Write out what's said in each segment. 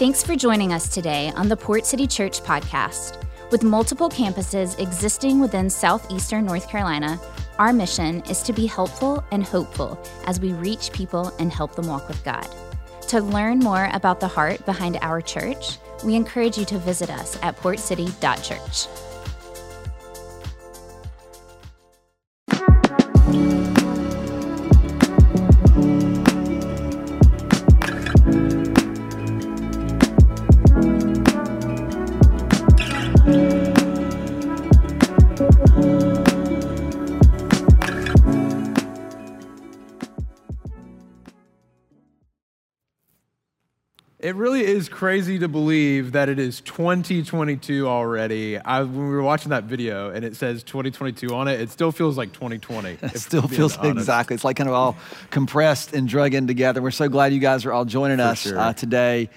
Thanks for joining us today on the Port City Church podcast. With multiple campuses existing within southeastern North Carolina, our mission is to be helpful and hopeful as we reach people and help them walk with God. To learn more about the heart behind our church, we encourage you to visit us at portcity.church. crazy to believe that it is 2022 already. I, when we were watching that video and it says 2022 on it, it still feels like 2020. It still feels honest. exactly. It's like kind of all compressed and drug in together. We're so glad you guys are all joining for us sure. uh, today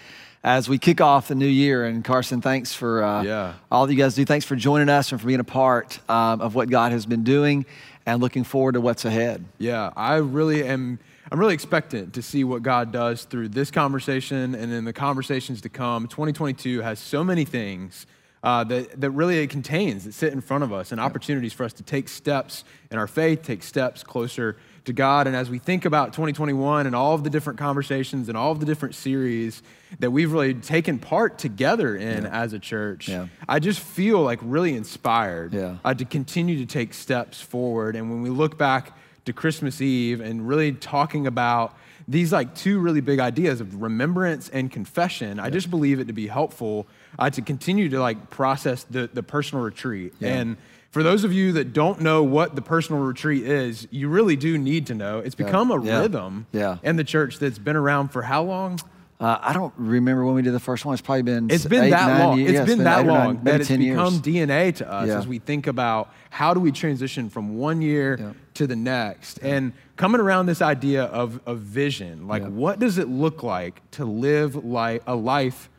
as we kick off the new year. And Carson, thanks for uh, yeah. all that you guys do. Thanks for joining us and for being a part um, of what God has been doing and looking forward to what's ahead. Yeah, I really am I'm really expectant to see what God does through this conversation and in the conversations to come. 2022 has so many things uh, that, that really it contains that sit in front of us and opportunities for us to take steps in our faith, take steps closer to God. And as we think about 2021 and all of the different conversations and all of the different series that we've really taken part together in yeah. as a church, yeah. I just feel like really inspired yeah. uh, to continue to take steps forward. And when we look back to Christmas Eve and really talking about these like two really big ideas of remembrance and confession. I just believe it to be helpful uh, to continue to like process the, the personal retreat. Yeah. And for those of you that don't know what the personal retreat is, you really do need to know. It's become a yeah. rhythm yeah. in the church that's been around for how long? Uh, I don't remember when we did the first one. It's probably been it's been eight, that long. Years. It's yeah, been, been that long nine, that it's become years. DNA to us yeah. as we think about how do we transition from one year yeah. to the next, and coming around this idea of, a vision. Like, what does it look like to live like a life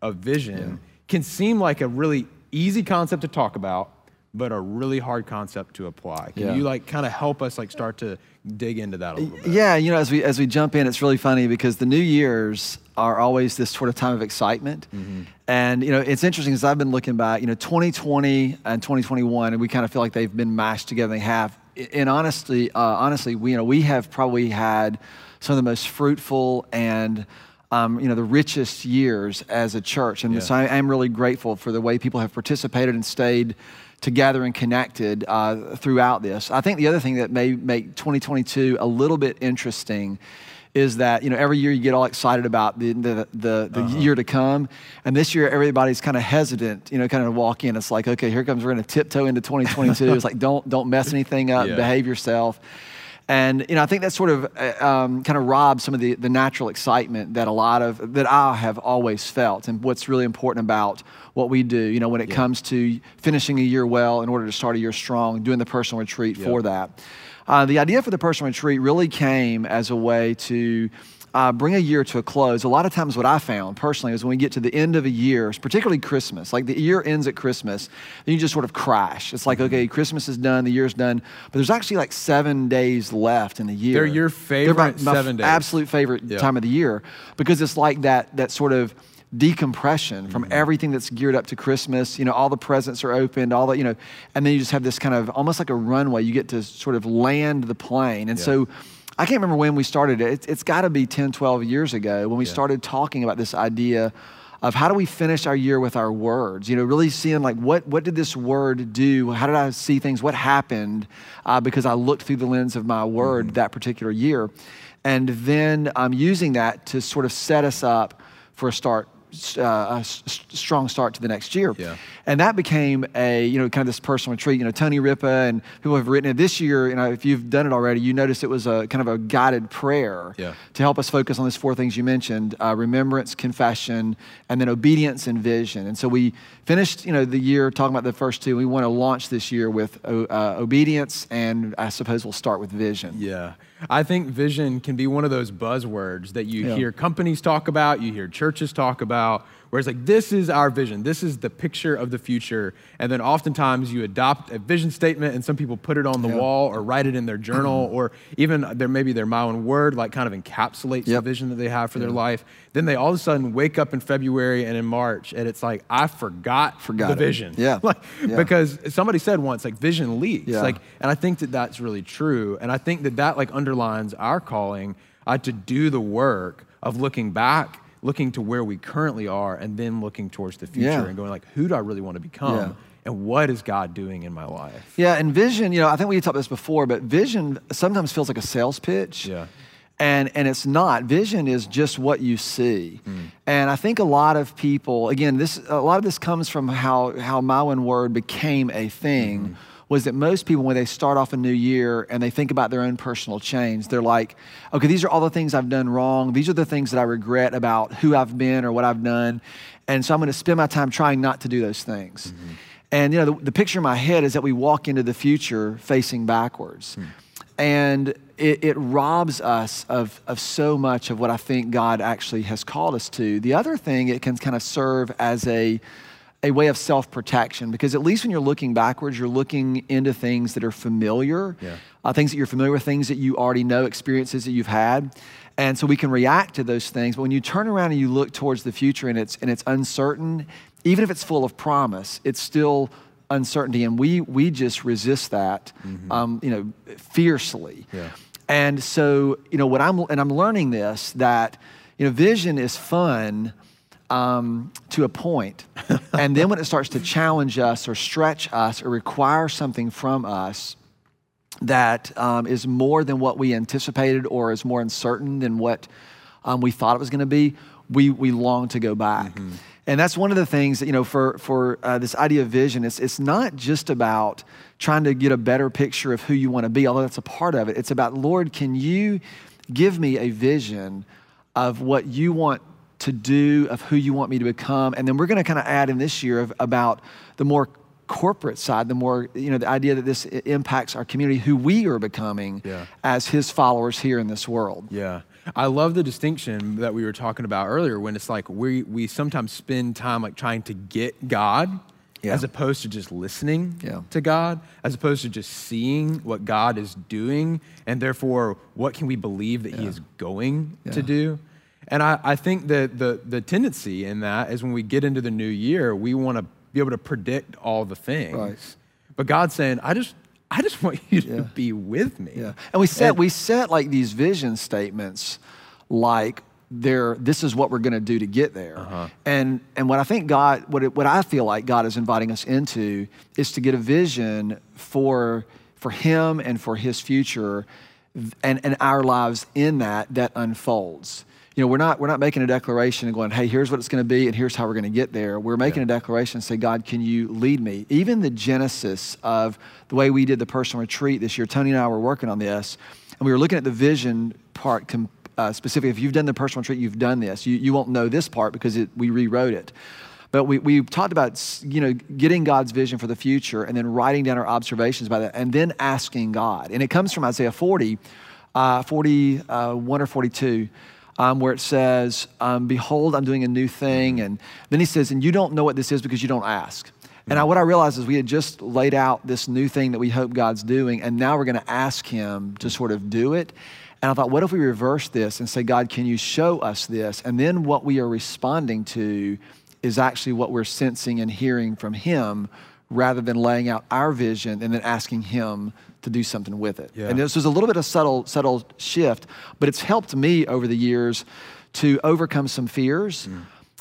of vision? Can seem like a really easy concept to talk about, but a really hard concept to apply. Can you like kind of help us like start to dig into that a little bit? Yeah, you know, as we as we jump in, it's really funny because the New Year's are always this sort of time of excitement. Mm-hmm. And, you know, it's interesting because I've been looking back, you know, 2020 and 2021, and we kind of feel like they've been mashed together. They have. And honestly, uh, honestly, we, you know, we have probably had some of the most fruitful and um, you know, the richest years as a church. And yeah. so I am really grateful for the way people have participated and stayed together and connected uh, throughout this. I think the other thing that may make 2022 a little bit interesting is that you know every year you get all excited about the the, the, the uh-huh. year to come, and this year everybody's kind of hesitant, you know, kind of walk in. It's like, okay, here comes we're going to tiptoe into 2022. it's like don't don't mess anything up, yeah. behave yourself. And you know, I think that sort of uh, um, kind of robs some of the, the natural excitement that a lot of that I have always felt, and what's really important about what we do. You know, when it yeah. comes to finishing a year well in order to start a year strong, doing the personal retreat yeah. for that. Uh, the idea for the personal retreat really came as a way to uh, bring a year to a close, a lot of times what I found personally is when we get to the end of a year, particularly Christmas, like the year ends at Christmas, then you just sort of crash. It's like, mm-hmm. okay, Christmas is done, the year's done, but there's actually like seven days left in the year. They're your favorite They're my, my seven days. Absolute favorite yeah. time of the year because it's like that, that sort of decompression from mm-hmm. everything that's geared up to Christmas. You know, all the presents are opened, all the, you know, and then you just have this kind of almost like a runway. You get to sort of land the plane. And yeah. so I can't remember when we started it. It's, it's got to be 10, 12 years ago when we yeah. started talking about this idea of how do we finish our year with our words you know really seeing like what what did this word do how did i see things what happened uh, because i looked through the lens of my word mm-hmm. that particular year and then i'm um, using that to sort of set us up for a start uh, a strong start to the next year. Yeah. And that became a, you know, kind of this personal retreat. You know, Tony Ripa and people have written it this year. You know, if you've done it already, you notice it was a kind of a guided prayer yeah. to help us focus on these four things you mentioned uh, remembrance, confession, and then obedience and vision. And so we finished, you know, the year talking about the first two. We want to launch this year with uh, obedience, and I suppose we'll start with vision. Yeah. I think vision can be one of those buzzwords that you Yeah. hear companies talk about, you hear churches talk about, where it's like, this is our vision, this is the picture of the future. And then oftentimes you adopt a vision statement and some people put it on the Yeah. wall or write it in their journal or even there maybe their my own word like kind of encapsulates the vision that they have for their life. Then they all of a sudden wake up in February and in March and it's like, I forgot, Forgot the it. vision. Yeah. Like, Yeah. Because somebody said once, like vision leaks. Yeah. Like, and I think that that's really true. And I think that that like underlines our calling uh, to do the work of looking back, looking to where we currently are, and then looking towards the future Yeah. and going like, who do I really want to become? Yeah. And what is God doing in my life? Yeah, and vision, you know, I think we talked about this before, but vision sometimes feels like a sales pitch. Yeah. And, and it's not. Vision is just what you see. Hmm. And I think a lot of people, again, this a lot of this comes from how, how my one word became a thing. Mm-hmm. Was that most people, when they start off a new year and they think about their own personal change, they're like, okay, these are all the things I've done wrong. These are the things that I regret about who I've been or what I've done. And so I'm going to spend my time trying not to do those things. Mm-hmm. And you know, the, the picture in my head is that we walk into the future facing backwards. Hmm. And it, it robs us of, of so much of what I think God actually has called us to. The other thing, it can kind of serve as a, a way of self protection because at least when you're looking backwards, you're looking into things that are familiar, Yeah. uh, things that you're familiar with, things that you already know, experiences that you've had. And so we can react to those things. But when you turn around and you look towards the future and it's, and it's uncertain, even if it's full of promise, it's still uncertainty. And we, we just resist that, um, you know, fiercely. Yeah. And so, you know, what I'm, and I'm learning this, that, you know, vision is fun um, to a point. and then when it starts to challenge us or stretch us or require something from us that um, is more than what we anticipated or is more uncertain than what um, we thought it was going to be, we, we long to go back. And that's one of the things that, you know, for, for uh, this idea of vision, it's, it's not just about trying to get a better picture of who you want to be, although that's a part of it. It's about, Lord, can you give me a vision of what you want to do, of who you want me to become? And then we're going to kind of add in this year of, about the more corporate side, the more, you know, the idea that this impacts our community, who we are becoming Yeah. as his followers here in this world. Yeah. I love the distinction that we were talking about earlier when it's like we, we sometimes spend time like trying to get God Yeah. as opposed to just listening Yeah. to God, as opposed to just seeing what God is doing and therefore what can we believe that He is going to do. And I, I think that the, the tendency in that is when we get into the new year, we want to be able to predict all the things. Right. But God's saying, I just I just want you to Yeah. be with me. Yeah. And we set And- we set like these vision statements like they're this is what we're going to do to get there. Uh-huh. And and what I think God what it, what I feel like God is inviting us into is to get a vision for for him and for his future and and our lives in that that unfolds. You know, we're not we're not making a declaration and going, "Hey, here's what it's going to be and here's how we're going to get there." We're making a declaration and say, "God, can you lead me?" Even the genesis of the way we did the personal retreat this year, Tony and I were working on this, and we were looking at the vision part com- uh, specifically. If you've done the personal retreat, you've done this. You, you won't know this part because it, we rewrote it. But we, we talked about you know getting God's vision for the future and then writing down our observations about that and then asking God. And it comes from Isaiah 40, uh, 41 or 42, um, where it says, um, Behold, I'm doing a new thing. And then he says, And you don't know what this is because you don't ask. And I, what I realized is we had just laid out this new thing that we hope God's doing, and now we're going to ask Him to sort of do it. And I thought, what if we reverse this and say, God, can you show us this? And then what we are responding to is actually what we're sensing and hearing from Him rather than laying out our vision and then asking Him to do something with it. Yeah. And this was a little bit of subtle, subtle shift, but it's helped me over the years to overcome some fears,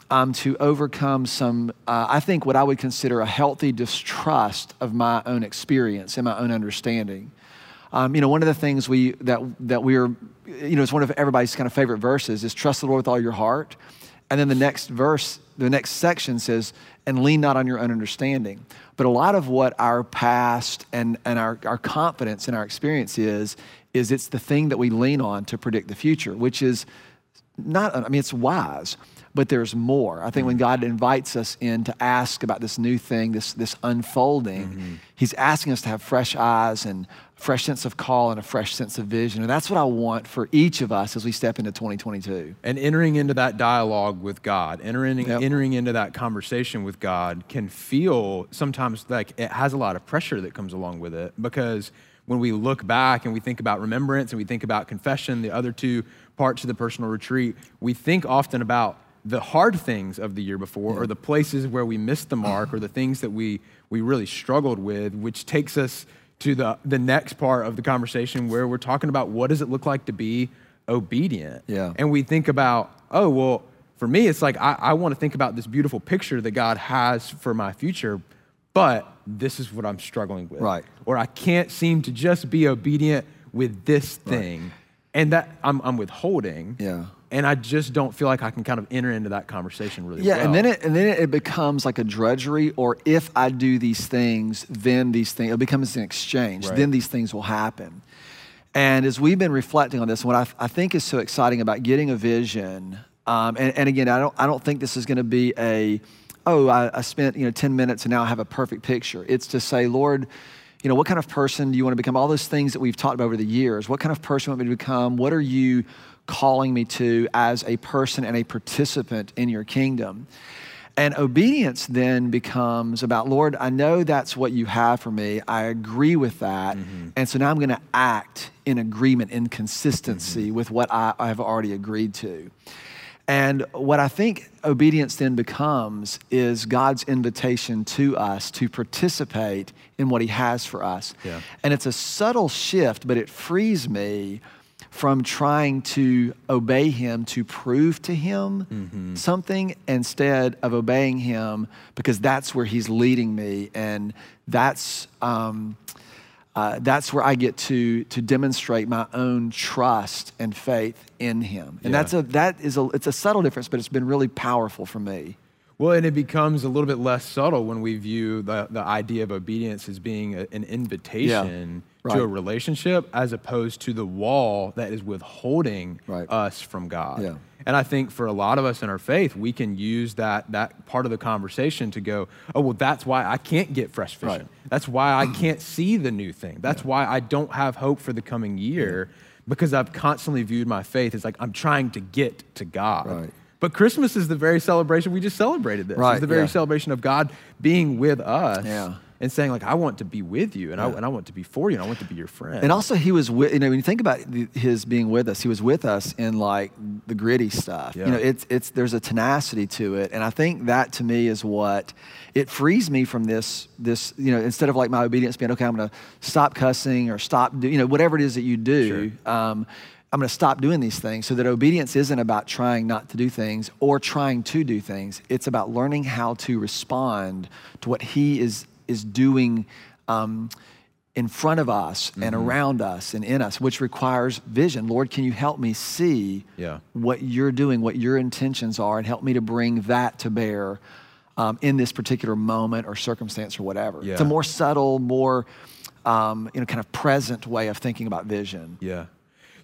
um, to overcome some, uh, I think, what I would consider a healthy distrust of my own experience and my own understanding. Um, you know, one of the things we that that we're, you know, it's one of everybody's kind of favorite verses is trust the Lord with all your heart, and then the next verse, the next section says, and lean not on your own understanding. But a lot of what our past and and our our confidence and our experience is is it's the thing that we lean on to predict the future, which is not, I mean, it's wise, but there's more. I think when mm-hmm. God invites us in to ask about this new thing, this, this unfolding, mm-hmm. He's asking us to have fresh eyes and fresh sense of call and a fresh sense of vision. And that's what I want for each of us as we step into 2022. And entering into that dialogue with God, entering, Yep. entering into that conversation with God can feel sometimes like it has a lot of pressure that comes along with it because when we look back and we think about remembrance and we think about confession, the other two parts of the personal retreat, we think often about the hard things of the year before or the places where we missed the mark or the things that we, we really struggled with, which takes us to the, the next part of the conversation where we're talking about what does it look like to be obedient. Yeah. And we think about, oh, well, for me, it's like I, I want to think about this beautiful picture that God has for my future, but this is what I'm struggling with. Right. Or I can't seem to just be obedient with this thing. And that I'm, I'm withholding. Yeah. And I just don't feel like I can kind of enter into that conversation really Yeah, well. and then it and then it becomes like a drudgery, or if I do these things, then these things it becomes an exchange. Right. Then these things will happen. And as we've been reflecting on this, what I, I think is so exciting about getting a vision, um, and, and again, I don't I don't think this is going to be a oh I, I spent you know ten minutes and now I have a perfect picture. It's to say, Lord. You know, what kind of person do you want to become? All those things that we've talked about over the years. What kind of person do you want me to become? What are you calling me to as a person and a participant in your kingdom? And obedience then becomes about, Lord, I know that's what you have for me. I agree with that. Mm-hmm. And so now I'm going to act in agreement, in consistency mm-hmm. with what I, I have already agreed to. And what I think obedience then becomes is God's invitation to us to participate in what He has for us. Yeah. And it's a subtle shift, but it frees me from trying to obey Him to prove to Him something instead of obeying Him because that's where He's leading me. And that's. Um, uh, that's where I get to to demonstrate my own trust and faith in Him, and Yeah. that's a that is a it's a subtle difference, but it's been really powerful for me. Well, and it becomes a little bit less subtle when we view the, the idea of obedience as being a- an invitation right. to a relationship as opposed to the wall that is withholding Right. us from God. Yeah. And I think for a lot of us in our faith, we can use that, that part of the conversation to go, oh, well, that's why I can't get fresh fishing. Right. That's why I can't see the new thing. That's why I don't have hope for the coming year because I've constantly viewed my faith as like I'm trying to get to God. Right. But Christmas is the very celebration we just celebrated. This Right, it's the very yeah. celebration of God being with us Yeah. And saying like, I want to be with you, and I and I want to be for you, and I want to be your friend. And also, He was with you know when you think about His being with us, He was with us in like the gritty stuff. Yeah. You know, it's it's there's a tenacity to it, and I think that to me is what it frees me from this this you know instead of like my obedience being okay, I'm going to stop cussing or stop do, you know whatever it is that you do. Um, I'm going to stop doing these things so that obedience isn't about trying not to do things or trying to do things. It's about learning how to respond to what He is is doing um, in front of us and around us and in us, which requires vision. Lord, can you help me see Yeah. what you're doing, what your intentions are, and help me to bring that to bear um, in this particular moment or circumstance or whatever? It's a more subtle, more um, you know, kind of present way of thinking about vision. Yeah.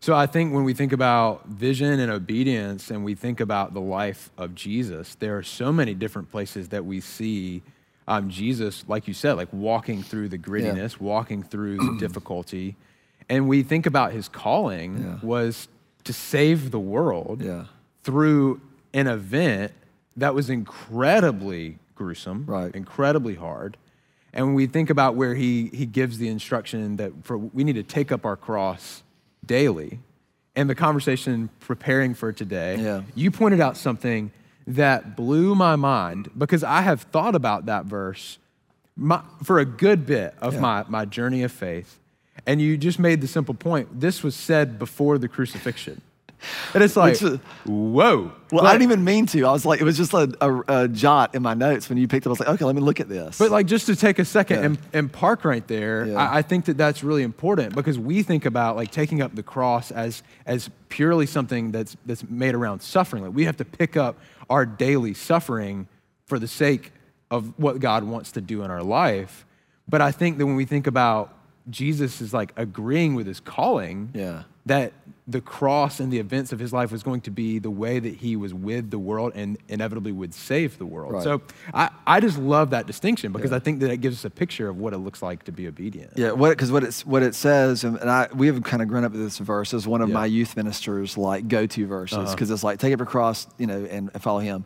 So I think when we think about vision and obedience and we think about the life of Jesus, there are so many different places that we see um, Jesus, like you said, like walking through the grittiness, walking through the difficulty. And we think about his calling Yeah. was to save the world Yeah. through an event that was incredibly gruesome, Right. incredibly hard. And when we think about where he, he gives the instruction that for, we need to take up our cross daily, and the conversation preparing for today, Yeah. you pointed out something that blew my mind because I have thought about that verse my, for a good bit of Yeah. my, my journey of faith. And you just made the simple point this was said before the crucifixion. And it's like, is- whoa. Well, I didn't even mean to. I was like, it was just a, a, a jot in my notes when you picked it. up. I was like, okay, let me look at this. But like just to take a second Yeah. and, and park right there, Yeah. I, I think that that's really important because we think about like taking up the cross as as purely something that's that's made around suffering. Like we have to pick up our daily suffering for the sake of what God wants to do in our life. But I think that when we think about Jesus is like agreeing with his calling, Yeah. That the cross and the events of his life was going to be the way that he was with the world and inevitably would save the world. Right. So I, I just love that distinction because I think that it gives us a picture of what it looks like to be obedient. Yeah, because what it's what it says, and and I we have kind of grown up with this verse as one of Yeah. Uh-huh. my youth ministers like go to verses because it's like take up your cross, you know, and follow Him.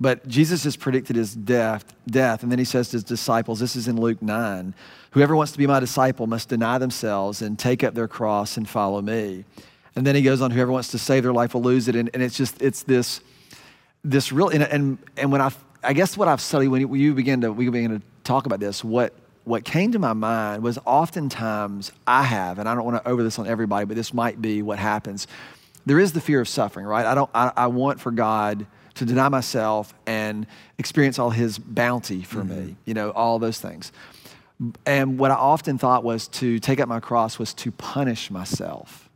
But Jesus has predicted his death, death, and then he says to his disciples, this is in Luke nine, whoever wants to be my disciple must deny themselves and take up their cross and follow me. And then he goes on, whoever wants to save their life will lose it, and, and it's just it's this this real and and, and when I I guess what I've studied when you, when you begin to we begin to talk about this, what what came to my mind was oftentimes I have, and I don't want to over this on everybody, but this might be what happens. There is the fear of suffering, right? I don't I, I want for God to deny myself and experience all his bounty for me, mm-hmm. you know, all those things. And what I often thought was to take up my cross was to punish myself.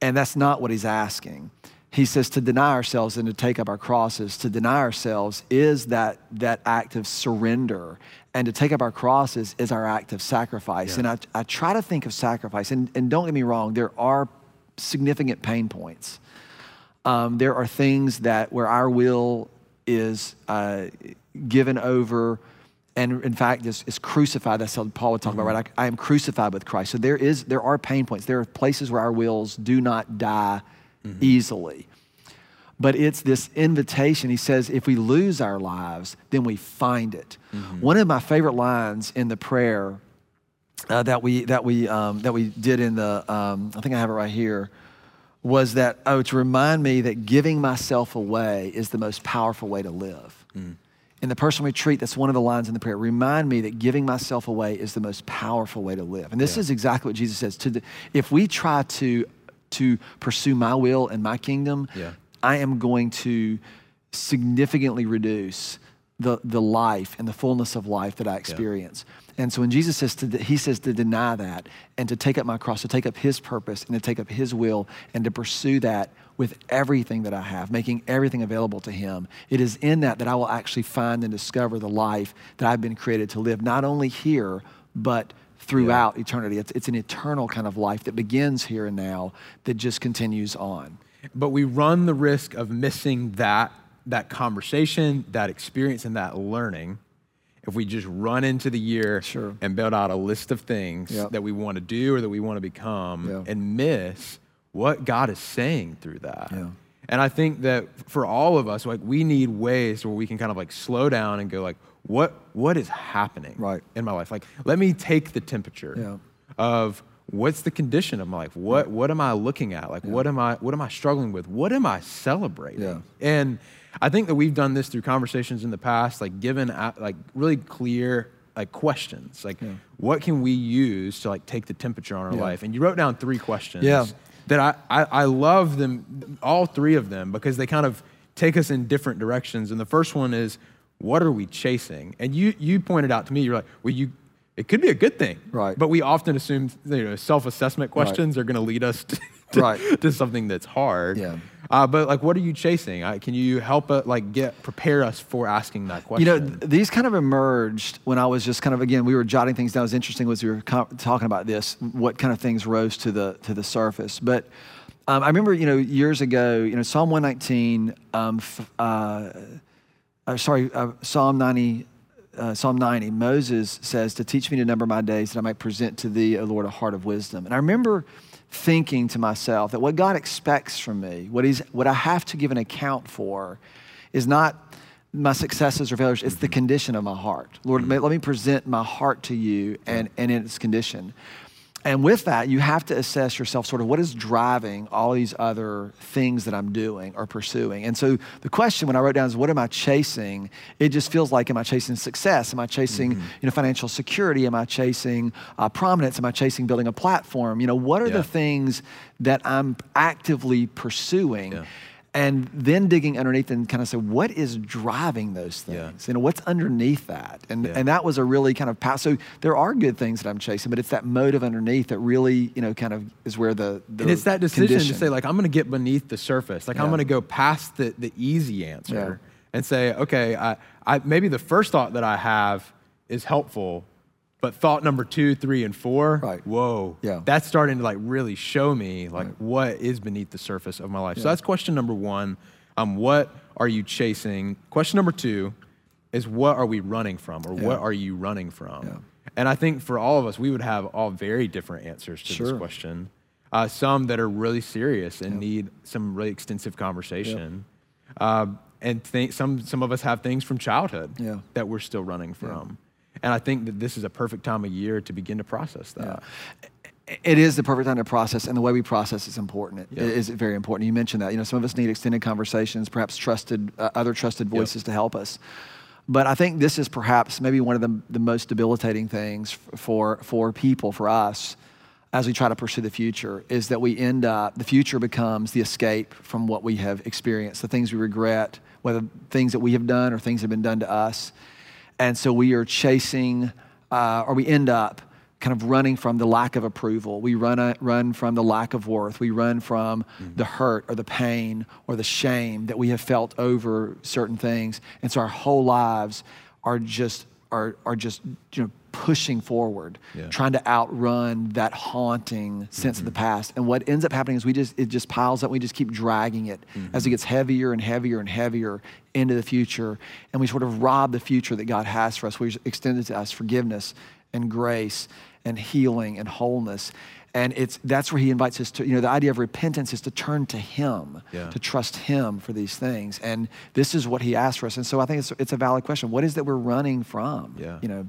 And that's not what he's asking. He says to deny ourselves and to take up our crosses. To deny ourselves is that, that act of surrender. And to take up our crosses is our act of sacrifice. And I, I try to think of sacrifice. And, and don't get me wrong, there are significant pain points. Um, there are things that where our will is uh, given over and in fact is, is crucified. That's what paul would talk about right? I, I am crucified with christ. So there is there are pain points. There are places where our wills do not die easily. But it's this invitation. He says if we lose our lives then we find it. One of my favorite lines in the prayer uh, that we that we um, that we did in the um, I think I have it right here was that oh to remind me that giving myself away is the most powerful way to live. In the personal retreat, that's one of the lines in the prayer. Remind me that giving myself away is the most powerful way to live. And this Yeah. is exactly what Jesus says. To the, if we try to to pursue my will and my kingdom, Yeah. I am going to significantly reduce the, the life and the fullness of life that I experience. And so when Jesus says to, he says to deny that and to take up my cross, to take up his purpose and to take up his will and to pursue that with everything that I have, making everything available to him. It is in that that I will actually find and discover the life that I've been created to live, not only here, but throughout eternity. It's, it's an eternal kind of life that begins here and now that just continues on. But we run the risk of missing that, that conversation, that experience, and that learning if we just run into the year Sure. and build out a list of things Yep. that we want to do or that we want to become Yeah. and miss what God is saying through that. Yeah. And I think that for all of us, like we need ways where we can kind of like slow down and go like, what what is happening Right. in my life? Like, let me take the temperature Yeah. of what's the condition of my life? What what am I looking at? Like what am I what am I struggling with? What am I celebrating? Yeah. And I think that we've done this through conversations in the past, like given uh, like really clear like questions, like what can we use to like take the temperature on our Yeah. life? And you wrote down three questions Yeah. That I, I I love them all three of them because they kind of take us in different directions. And the first one is what are we chasing? And you you pointed out to me, you're like, well, you it could be a good thing. Right. But we often assume you know self-assessment questions are going to lead us to, to, Right. to something that's hard. Yeah. Uh, but like, what are you chasing? Uh, can you help uh, like get prepare us for asking that question? You know, th- these kind of emerged when I was just kind of again we were jotting things down. It was interesting was we were co- talking about this, what kind of things rose to the to the surface. But um, I remember, you know, years ago, you know, Psalm 119, um, f- uh, uh, sorry, uh, Psalm 90. Uh, Psalm 90, Moses says, To teach me to number my days, that I might present to thee, O Lord, a heart of wisdom. And I remember thinking to myself that what God expects from me, what, he's, what I have to give an account for, is not my successes or failures, it's the condition of my heart. Lord, may- let me present my heart to you and, and in its condition. And with that, you have to assess yourself sort of what is driving all these other things that I'm doing or pursuing. And so the question when I wrote down is what am I chasing? It just feels like am I chasing success? Am I chasing you know financial security? Am I chasing uh, prominence? Am I chasing building a platform? You know, what are Yeah. the things that I'm actively pursuing? Yeah. And then digging underneath and kind of say, what is driving those Yeah. things? You know, what's underneath that? And Yeah. and that was a really kind of pass. So there are good things that I'm chasing, but it's that motive underneath that really, you know, kind of is where the, the and it's that decision condition. to say like I'm going to get beneath the surface. Like I'm going to go past the the easy answer Yeah. and say, okay, I, I maybe the first thought that I have is helpful, But thought number two, three, and four, Right. whoa, Yeah. that's starting to like really show me like what is beneath the surface of my life. So that's question number one. Um, what are you chasing? Question number two is what are we running from, or what are you running from? Yeah. And I think for all of us, we would have all very different answers to Sure. this question. Uh, some that are really serious and need some really extensive conversation. Uh, and th- some, some of us have things from childhood Yeah. that we're still running from. And I think that this is a perfect time of year to begin to process that. It is the perfect time to process, and the way we process is important. It Yeah. is very important. You mentioned that. You know, some of us need extended conversations, perhaps trusted uh, other trusted voices to help us. But I think this is perhaps maybe one of the, the most debilitating things for for people, for us, as we try to pursue the future, is that we end up the future becomes the escape from what we have experienced, the things we regret, whether things that we have done or things that have been done to us. And so we are chasing, uh, or we end up kind of running from the lack of approval. We run, a, run from the lack of worth. We run from the hurt or the pain or the shame that we have felt over certain things. And so our whole lives are just, are, are just you know, pushing forward, Yeah. trying to outrun that haunting sense of the mm-hmm. past. And what ends up happening is we just, it just piles up. We just keep dragging it mm-hmm. as it gets heavier and heavier and heavier into the future. And we sort of rob the future that God has for us. We extended to us forgiveness and grace and healing and wholeness. And it's that's where he invites us to, you know, the idea of repentance is to turn to him, Yeah. to trust him for these things. And this is what he asks for us. And so I think it's, it's a valid question. What is that we're running from? Yeah. You know,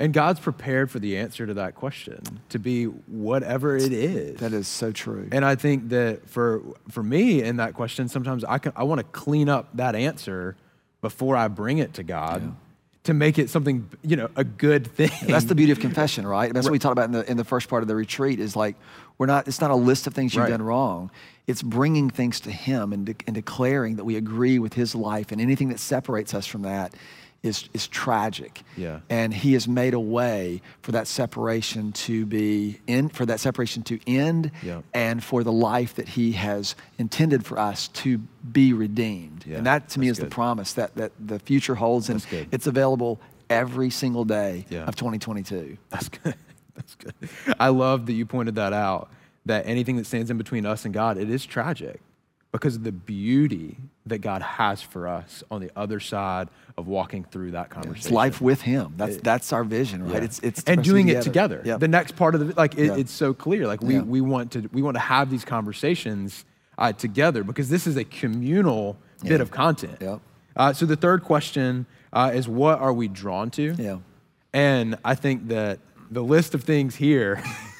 And God's prepared for the answer to that question to be whatever it is. that is so true. And I think that for for me in that question, sometimes I can I want to clean up that answer before I bring it to God to make it something you know a good thing. That's the beauty of confession, right? That's what we talked about in the, in the first part of the retreat is like, we're not, it's not a list of things you've Right. done wrong. It's bringing things to Him and, de- and declaring that we agree with His life and anything that separates us from that is, is tragic. Yeah. And He has made a way for that separation to be in, for that separation to end Yeah. and for the life that He has intended for us to be redeemed. Yeah, And that to me that's is the promise that, that the future holds and it's available every single day Yeah. of 2022. That's good. That's good. I love that you pointed that out. That anything that stands in between us and God, it is tragic because of the beauty that God has for us on the other side of walking through that conversation. It's life with Him. That's that's our vision, right? Yeah. It's it's and doing it together. Yep. The next part of the like it, Yeah. it's so clear. Like we Yeah. we want to we want to have these conversations uh, together because this is a communal bit of content. Yep. Uh, so the third question uh, is what are we drawn to? Yeah. And I think that the list of things here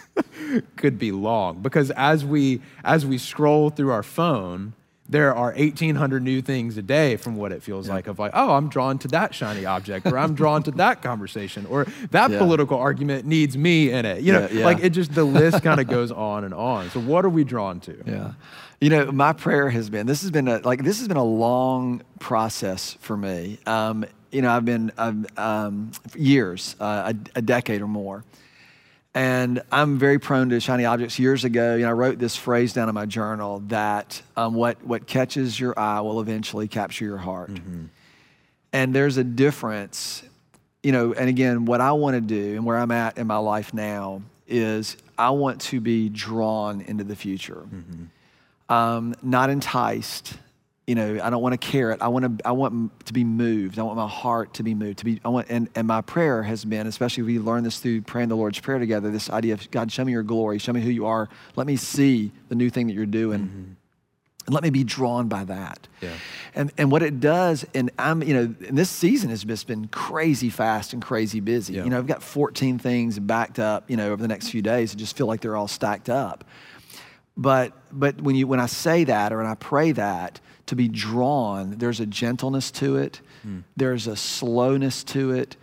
could be long because as we as we scroll through our phone, there are 1,800 new things a day from what it feels like of like, oh, I'm drawn to that shiny object, or I'm drawn to that conversation, or that Yeah. political argument needs me in it. You know, Yeah, yeah. like it just the list kind of goes on and on. So what are we drawn to? Yeah. You know, my prayer has been this has been a like this has been a long process for me. Um, you know, I've been um, um, years, uh, a, a decade or more, and I'm very prone to shiny objects. Years ago, you know, I wrote this phrase down in my journal that um, what what catches your eye will eventually capture your heart. And there's a difference, you know, and again, what I want to do and where I'm at in my life now is I want to be drawn into the future, um, not enticed. You know, I don't want to carrot. I want to. I want to be moved. I want my heart to be moved. To be. I want. And, and my prayer has been, especially we learned this through praying the Lord's prayer together. This idea of God, show me your glory. Show me who you are. Let me see the new thing that you're doing. Mm-hmm. And let me be drawn by that. Yeah. And, and what it does, and I'm, you know, and this season has just been crazy fast and crazy busy. Yeah. You know, I've got 14 things backed up, you know, over the next few days. I just feel like they're all stacked up. But, but when, you, when I say that or when I pray that, to be drawn, there's a gentleness to it, hmm. there's a slowness to it,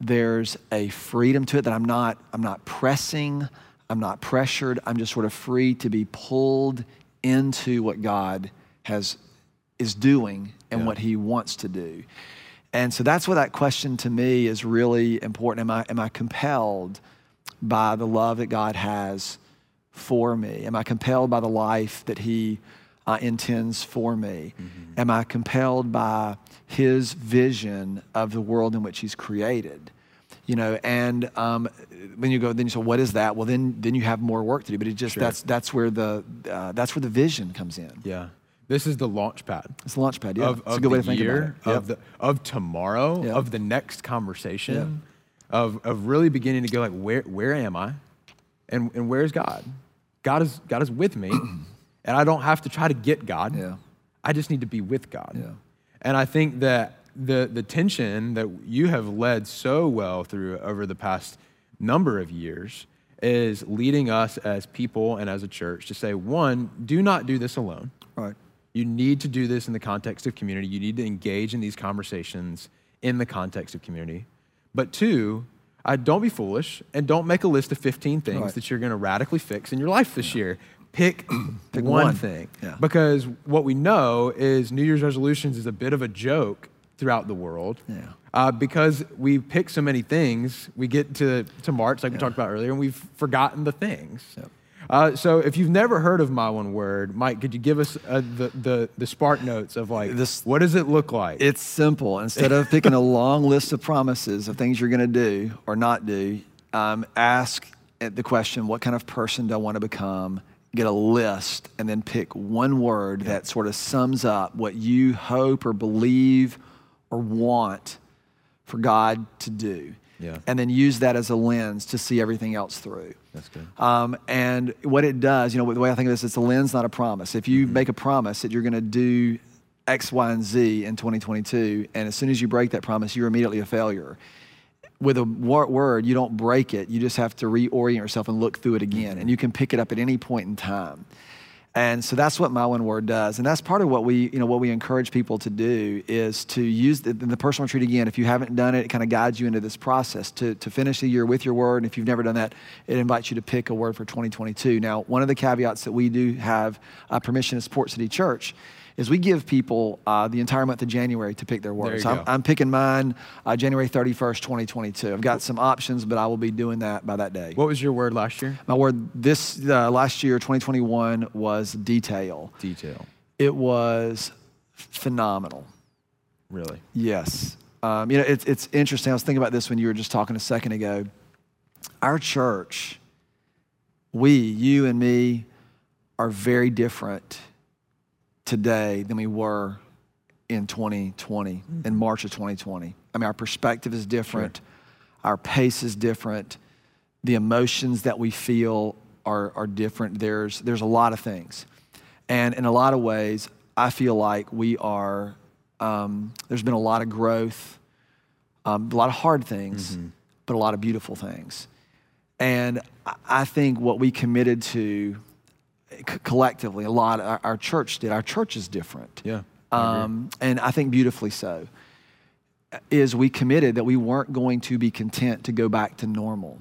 there's a freedom to it that I'm not, I'm not pressing, I'm not pressured, I'm just sort of free to be pulled into what God has is doing and Yeah. what he wants to do. And so that's what that question to me is really important. Am I, am I compelled by the love that God has for me? Am I compelled by the life that he uh, intends for me? Am I compelled by his vision of the world in which he's created? You know, and um, when you go, then you say, "What is that?" Well, then then you have more work to do. But it just Sure. that's that's where the uh, that's where the vision comes in. Yeah. This is the launch pad. It's the launch pad. Yeah, of, it's of a good way to think year, about it. of the of tomorrow, Yep. of the next conversation, of of really beginning to go like where where am I, and and where's God? God is God is with me, and I don't have to try to get God. Yeah. I just need to be with God. Yeah. And I think that the the tension that you have led so well through over the past number of years is leading us as people and as a church to say one, do not do this alone. Right. You need to do this in the context of community. You need to engage in these conversations in the context of community. But two, uh, don't be foolish and don't make a list of 15 things Right. that you're going to radically fix in your life this year. Pick, Pick one, one. thing. Yeah. Because what we know is New Year's resolutions is a bit of a joke throughout the world. Yeah. Uh, because we pick so many things, we get to, to March, like we talked about earlier, and we've forgotten the things. Yep. Uh, so if you've never heard of My One Word, Mike, could you give us uh, the, the, the spark notes of like, This- what does it look like? It's simple. Instead of picking a long list of promises of things you're going to do or not do, um, ask the question, what kind of person do I want to become? Get a list and then pick one word that sort of sums up what you hope or believe or want for God to do. Yeah. And then use that as a lens to see everything else through. That's good. Um, and what it does, you know, the way I think of this, it's a lens, not a promise. If you make a promise that you're going to do X, Y, and Z in 2022, and as soon as you break that promise, you're immediately a failure. With a word, you don't break it. You just have to reorient yourself and look through it again. And you can pick it up at any point in time. And so that's what my one word does. And that's part of what we, you know, what we encourage people to do is to use the, the personal retreat again. If you haven't done it, it kind of guides you into this process to, to finish the year with your word. And if you've never done that, it invites you to pick a word for 2022. Now, one of the caveats that we do have uh, permission at Port City Church is we give people uh, the entire month of January to pick their words. I'm, I'm picking mine uh, January 31st, 2022. I've got some options, but I will be doing that by that day. What was your word last year? My word this uh, last year, 2021, was detail. Detail. It was phenomenal. Really? Yes. Um, you know, it's, it's interesting. I was thinking about this when you were just talking a second ago. Our church, we, you and me, are very different today than we were in 2020, in March of 2020. I mean, our perspective is different, our pace is different, the emotions that we feel are, are different. There's, there's a lot of things. And in a lot of ways, I feel like we are, um, there's been a lot of growth, um, a lot of hard things, but a lot of beautiful things. And I- think what we committed to collectively, a lot, our, our church did, our church is different. Yeah. I. Um, and I think beautifully so, is we committed that we weren't going to be content to go back to normal.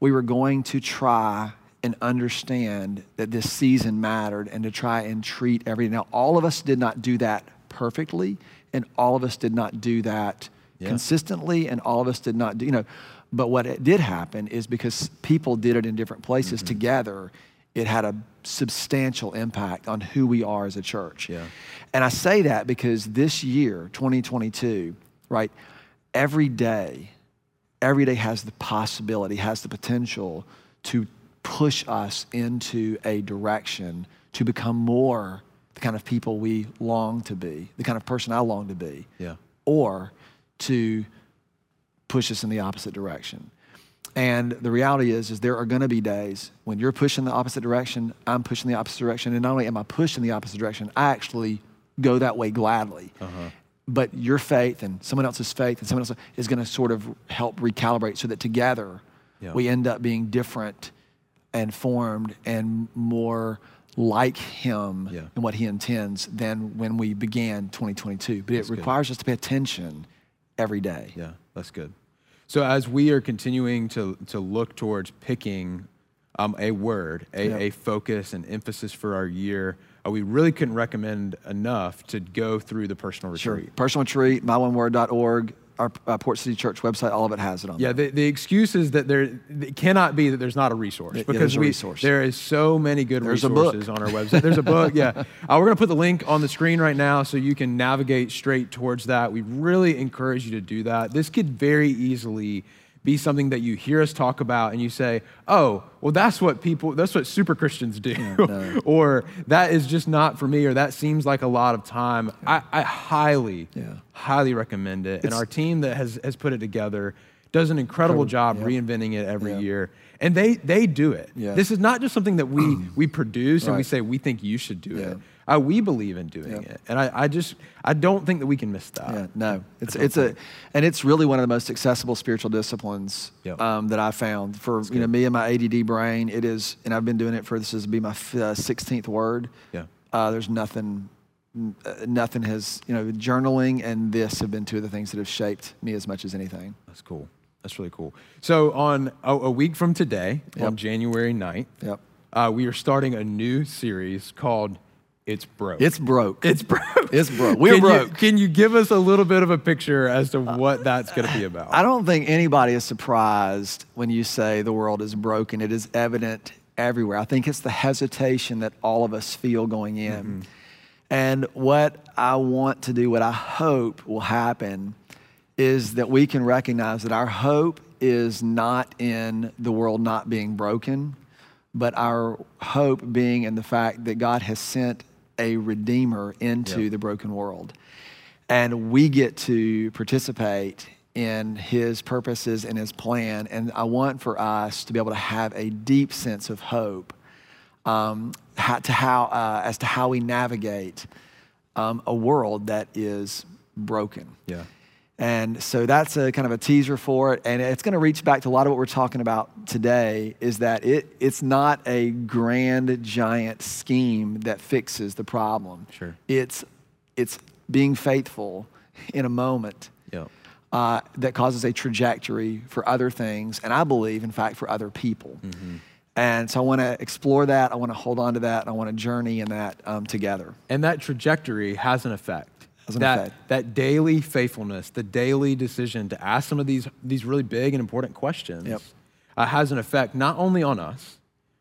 We were going to try and understand that this season mattered and to try and treat every. Now, all of us did not do that perfectly, and all of us did not do that Yeah. consistently, and all of us did not do, you know. But what it did happen is because people did it in different places Mm-hmm. together, it had a substantial impact on who we are as a church. Yeah. And I say that because this year, 2022, right, every day, every day has the possibility, has the potential to push us into a direction to become more the kind of people we long to be, the kind of person I long to be, Yeah. or to push us in the opposite direction. And the reality is, is there are going to be days when you're pushing the opposite direction, I'm pushing the opposite direction, and not only am I pushing the opposite direction, I actually go that way gladly. Uh-huh. But your faith and someone else's faith and someone else is going to sort of help recalibrate so that together Yeah. we end up being different and formed and more like him Yeah. and what he intends than when we began 2022. But That's it good. requires us to pay attention every day. Yeah, that's good. So as we are continuing to to look towards picking um, a word, a, Yeah. a focus and emphasis for our year, uh, we really couldn't recommend enough to go through the personal retreat. Sure. retreat. Personal retreat, myoneWord.org, our uh, Port City Church website, all of it has it on Yeah, there. the, the excuse is that there it cannot be that there's not a resource Yeah, because a we resource. there is so many good There's resources on our website. There's a book, yeah. Uh, we're gonna put the link on the screen right now so you can navigate straight towards that. We really encourage you to do that. This could very easily be something that you hear us talk about and you say, oh, well, that's what people, that's what super Christians do. no. or that is just not for me, or that seems like a lot of time. I, I highly, Yeah. highly recommend it. and our team that has, has put it together does an incredible job yeah. reinventing it every Yeah. year. And they, they do it. Yeah. This is not just something that we, we produce and we say, we think you should do Yeah. it. Uh, we believe in doing Yeah. it. And I, I just, I don't think that we can miss that. Yeah, no, it's it's a, and it's really one of the most accessible spiritual disciplines Yep. um, that I found for you know me and my ADD brain. It is, and I've been doing it for this is be my sixteenth word. Yeah. Uh, there's nothing, n- uh, nothing has you know journaling and this have been two of the things that have shaped me as much as anything. That's cool. That's really cool. So on a, a week from today, Yep. on January 9th, Yep, uh, we are starting a new series called It's Broke. it's broke. it's broke. It's broke. We're can broke. You, can you give us a little bit of a picture as to what that's going to be uh, about? I don't think anybody is surprised when you say the world is broken. It is evident everywhere. I think it's the hesitation that all of us feel going in. Mm-hmm. And what I want to do, what I hope will happen, is that we can recognize that our hope is not in the world not being broken, but our hope being in the fact that God has sent a redeemer into the broken world. And we get to participate in his purposes and his plan. And I want for us to be able to have a deep sense of hope um, how, to how, uh, as to how we navigate um, a world that is broken. yeah. And so that's a kind of a teaser for it. And it's going to reach back to a lot of what we're talking about today is that it, it's not a grand, giant scheme that fixes the problem. Sure. It's, it's being faithful in a moment Yeah. uh, that causes a trajectory for other things. And I believe, in fact, for other people. Mm-hmm. And so I want to explore that. I want to hold on to that. And I want to journey in that um, together. And that trajectory has an effect. That, that daily faithfulness, the daily decision to ask some of these, these really big and important questions Yep. uh, has an effect not only on us,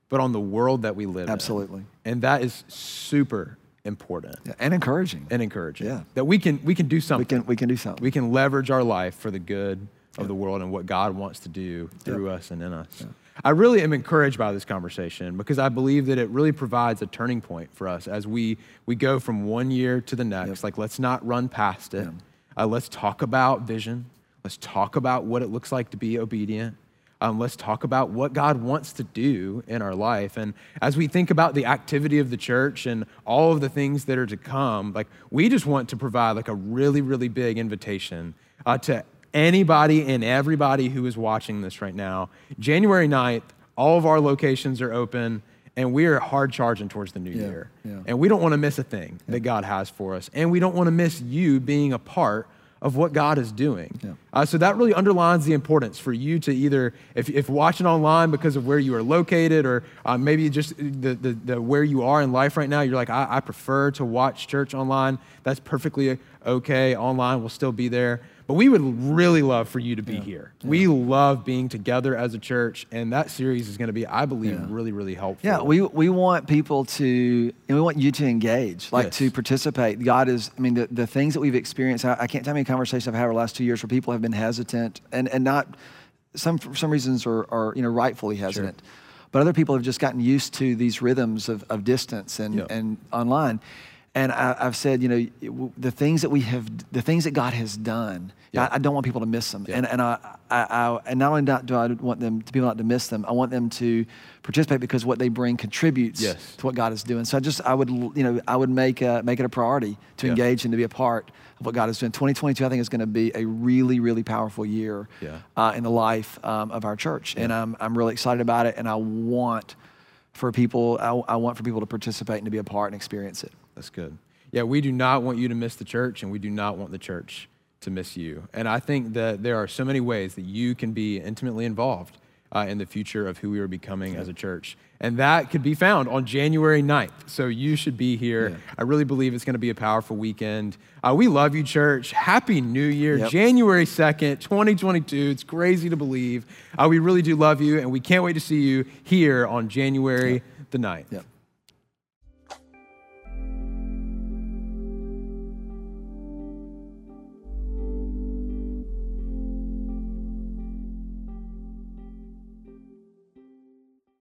but on the world that we live in. Absolutely. And that is super important Yeah, and encouraging. and encouraging. Yeah. That we can, we can do something. we can, we can do something. we can leverage our life for the good of the world and what God wants to do through us and in us. I really am encouraged by this conversation because I believe that it really provides a turning point for us as we, we go from one year to the next. Like, let's not run past it. Uh, let's talk about vision. Let's talk about what it looks like to be obedient. Um, let's talk about what God wants to do in our life. And as we think about the activity of the church and all of the things that are to come, like we just want to provide like a really, really big invitation uh, to anybody and everybody who is watching this right now. January 9th, all of our locations are open and we are hard charging towards the new year. yeah. And we don't want to miss a thing that God has for us. And we don't want to miss you being a part of what God is doing. Yeah. Uh, so that really underlines the importance for you to either, if, if watching online because of where you are located, or uh, maybe just the, the, the where you are in life right now, you're like, I, I prefer to watch church online. That's perfectly okay. Online will still be there. But we would really love for you to be here. We love being together as a church, and that series is going to be, I believe, Yeah. really, really helpful. Yeah, we, we want people to, and we want you to engage, like Yes. to participate. God is, I mean, the, the things that we've experienced, I, I can't tell how many conversations I've had over the last two years where people have been hesitant and, and not, some for some reasons are, are you know, rightfully hesitant. But other people have just gotten used to these rhythms of, of distance and, Yeah. and online. And I, I've said, you know, the things that we have, the things that God has done, Yeah. I, I don't want people to miss them. Yeah. And, and I, I, I, and not only do I want them to people not to miss them, I want them to participate because what they bring contributes Yes. to what God is doing. So I just, I would, you know, I would make a, make it a priority to Yeah. engage and to be a part of what God is doing. 2022, I think, is going to be a really, really powerful year uh, in the life um, of our church, and I'm, I'm really excited about it. And I want for people, I, I want for people to participate and to be a part and experience it. That's good. Yeah, we do not want you to miss the church, and we do not want the church to miss you. And I think that there are so many ways that you can be intimately involved uh, in the future of who we are becoming as a church. And that could be found on January 9th. So you should be here. Yeah. I really believe it's going to be a powerful weekend. Uh, we love you, church. Happy New Year, Yep. January 2nd, 2022. It's crazy to believe. Uh, we really do love you, and we can't wait to see you here on January the 9th. Yep.